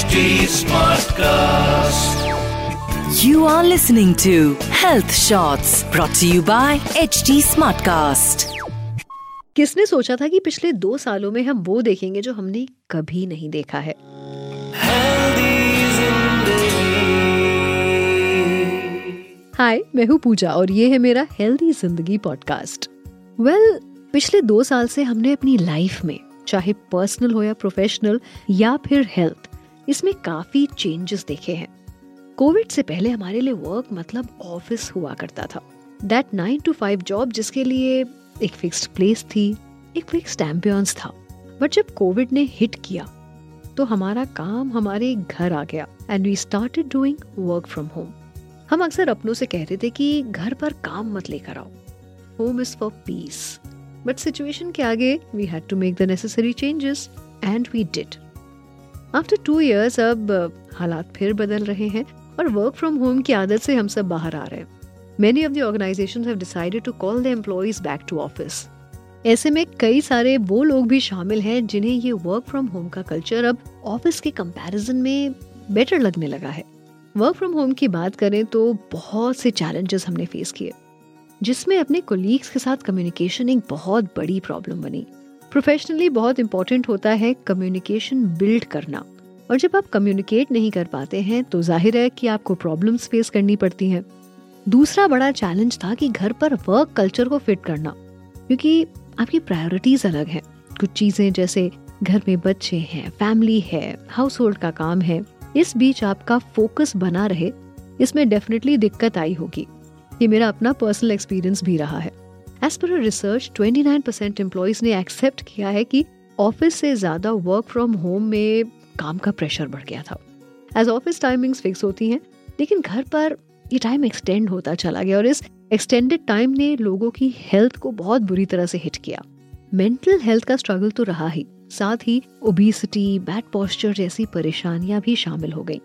HD Smartcast. You are listening to Health Shots brought to you by HD Smartcast. किसने सोचा था कि पिछले दो सालों में हम वो देखेंगे जो हमने कभी नहीं देखा है हाय मैं हूँ पूजा और ये है मेरा healthy Zindagi podcast well well, पिछले दो साल से हमने अपनी लाइफ में चाहे पर्सनल हो या प्रोफेशनल या फिर हेल्थ इसमें काफ़ी चेंजेस देखे हैं। कोविड से पहले हमारे लिए वर्क मतलब ऑफ़िस हुआ करता था। That nine to five job जिसके लिए एक फिक्स्ड प्लेस थी, एक फिक्स्ड एम्बियंस था। बट जब कोविड ने हिट किया तो हमारा काम हमारे घर आ गया and we started doing work from home हम अक्सर अपनों से कहते थे कि घर पर काम मत लेकर आओ। Home is for peace but situation के आगे we had to make the necessary changes and we did after two years अब हालात फिर बदल रहे हैं और वर्क फ्रॉम होम की आदत से हम सब बाहर आ रहे हैं। Many of the organization have decided to call the employees back to office ऐसे में कई सारे वो लोग भी शामिल हैं जिन्हें ये वर्क फ्रॉम होम का कल्चर अब ऑफ़िस के कंपैरिजन में बेटर लगने लगा है। वर्क फ्रॉम होम की बात करें तो बहुत से चैलेंजेस हमने फेस किए, जिसमें अपने कोलीग्स के साथ कम्युनिकेशन एक बहुत बड़ी प्रॉब्लम बनी। प्रोफेशनली बहुत इंपॉर्टेंट होता है कम्युनिकेशन बिल्ड करना। और जब आप कम्युनिकेट नहीं कर पाते हैं तो ज़ाहिर है कि आपको प्रॉब्लम्स फेस करनी पड़ती हैं। दूसरा बड़ा चैलेंज था कि घर पर वर्क कल्चर को फिट करना, क्योंकि आपकी प्रायोरिटीज अलग हैं। कुछ चीज़ें जैसे घर में बच्चे हैं फैमिली है हाउस होल्ड का काम है, इस बीच आपका फोकस बना रहे, इसमें डेफिनेटली दिक्कत आई होगी। ये मेरा अपना पर्सनल एक्सपीरियंस भी रहा है। एज पर रिसर्च 29 परसेंट एम्प्लॉयज़ ने एक्सेप्ट किया है कि ऑफ़िस से ज़्यादा वर्क फ्रॉम होम में काम का प्रेशर बढ़ गया था। एज ऑफ़िस टाइमिंग्स फिक्स होती हैं, लेकिन घर पर ये टाइम एक्सटेंड होता चला गया और इस एक्सटेंडेड टाइम ने लोगों की हेल्थ को बहुत बुरी तरह से हिट किया। मेंटल हेल्थ का स्ट्रगल तो रहा ही, साथ ही ओबिसिटी बैड पॉस्चर जैसी परेशानियाँ भी शामिल हो गई।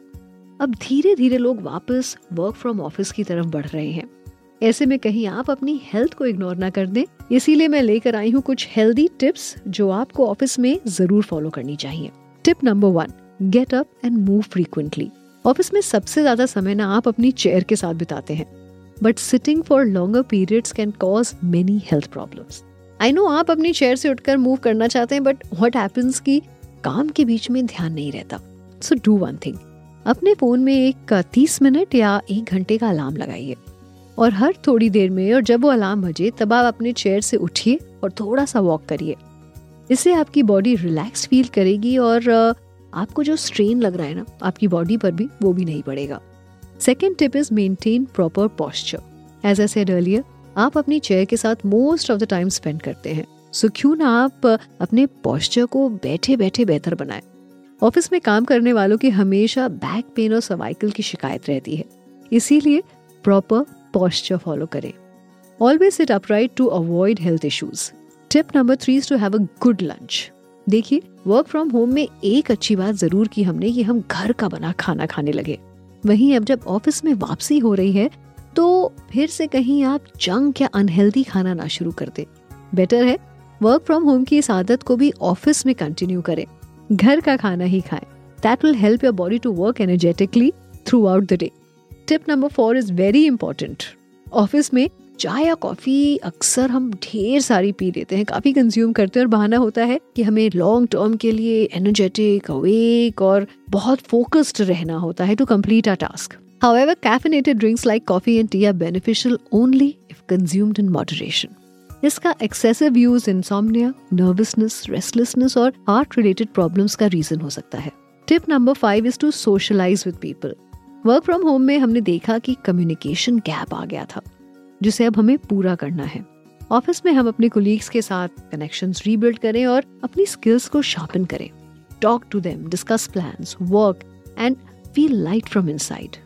अब धीरे धीरे लोग वापस वर्क फ्रॉम ऑफ़िस की तरफ़ बढ़ रहे हैं। ऐसे में कहीं आप अपनी हेल्थ को इग्नोर ना कर दें। इसीलिए मैं लेकर आई हूँ कुछ हेल्दी टिप्स जो आपको ऑफ़िस में ज़रूर फॉलो करनी चाहिए। Tip number one get up and move frequently office में सबसे ज़्यादा समय ना आप अपनी चेयर के साथ बिताते हैं। But sitting for longer periods can cause many health problems I know आप अपनी चेयर से उठकर मूव करना चाहते हैं बट व्हाट हैपेंस की काम के बीच में ध्यान नहीं रहता। सो डू वन थिंग अपने फ़ोन में एक तीस मिनट या एक घंटे का अलार्म लगाइए। और हर थोड़ी देर में, और जब वो अलार्म बजे, तब आप अपने चेयर से उठिए और थोड़ा सा वॉक करिए। इससे आपकी बॉडी रिलैक्स फील करेगी और आपको जो स्ट्रेन लग रहा है ना, आपकी बॉडी पर भी वो भी नहीं पड़ेगा। Second tip is maintain proper posture as I said earlier आप अपनी चेयर के साथ most of the time spend करते हैं। सो क्यों ना आप अपने पॉस्चर को बैठे बैठे बेहतर बनाएँ। ऑफ़िस में काम करने वालों की हमेशा बैक पेन और सर्वाइकल की शिकायत रहती है। इसीलिए प्रॉपर पॉस्चर फॉलो करें always sit upright to avoid health issues tip number three to have a good lunch देखिए वर्क फ्रॉम होम में एक अच्छी बात ज़रूर की हमने कि हम घर का बना खाना खाने लगे। वहीं अब जब ऑफ़िस में वापसी हो रही है तो फिर से कहीं आप जंक या अनहेल्दी खाना ना शुरू कर दे। बेटर है वर्क फ्रॉम होम की इस आदत को भी ऑफ़िस में कंटिन्यू करें। घर का खाना ही खाएँ। That will help your body to work energetically throughout the day tip number four is very important office में चाय या कॉफ़ी अक्सर हम ढेर सारी पी लेते हैं काफ़ी कंज्यूम करते हैं और बहाना होता है कि हमें लॉन्ग टर्म के लिए एनर्जेटिक अवेक और बहुत फोकस्ड रहना होता है to complete a task However, caffeinated drinks like coffee and tea are beneficial only if consumed in moderation. इसका excessive use insomnia nervousness restlessness और हार्ट रिलेटेड प्रॉब्लम्स का रीजन हो सकता है. Tip number five is to socialize with people work from home में हमने देखा कि कम्युनिकेशन गैप आ गया था, जिसे अब हमें पूरा करना है। ऑफ़िस में हम अपने कोलीग्स के साथ कनेक्शन रीबिल्ड करें और अपनी स्किल्स को शार्पन करें। Talk to them discuss plan work and feel light from inside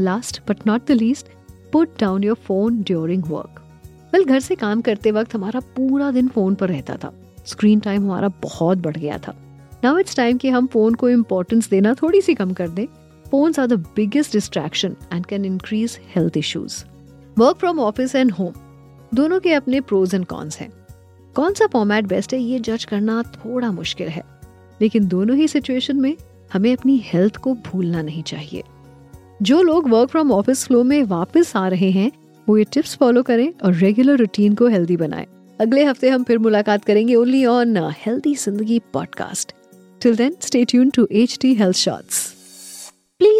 last but not the least put down your phone during work well घर से काम करते वक्त हमारा पूरा दिन फ़ोन पर रहता था। स्क्रीन टाइम हमारा बहुत बढ़ गया था। नाउ इट्स टाइम कि हम फ़ोन को इम्पोर्टेंस देना थोड़ी सी कम कर दें। Phones are the biggest distraction and can increase health issues work from office and home दोनों के अपने प्रोज एंड कॉन्स हैं। कौन सा फॉर्मेट बेस्ट है, ये जज करना थोड़ा मुश्किल है। लेकिन दोनों ही सिचुएशन में हमें अपनी हेल्थ को भूलना नहीं चाहिए। जो लोग वर्क फ्रॉम ऑफ़िस फ्लो में वापस आ रहे हैं, वो ये टिप्स फॉलो करें और रेगुलर रूटीन को हेल्दी बनाएँ। अगले हफ़्ते हम फिर मुलाकात करेंगे only on healthy Zindagi podcast till then stay tuned to H T health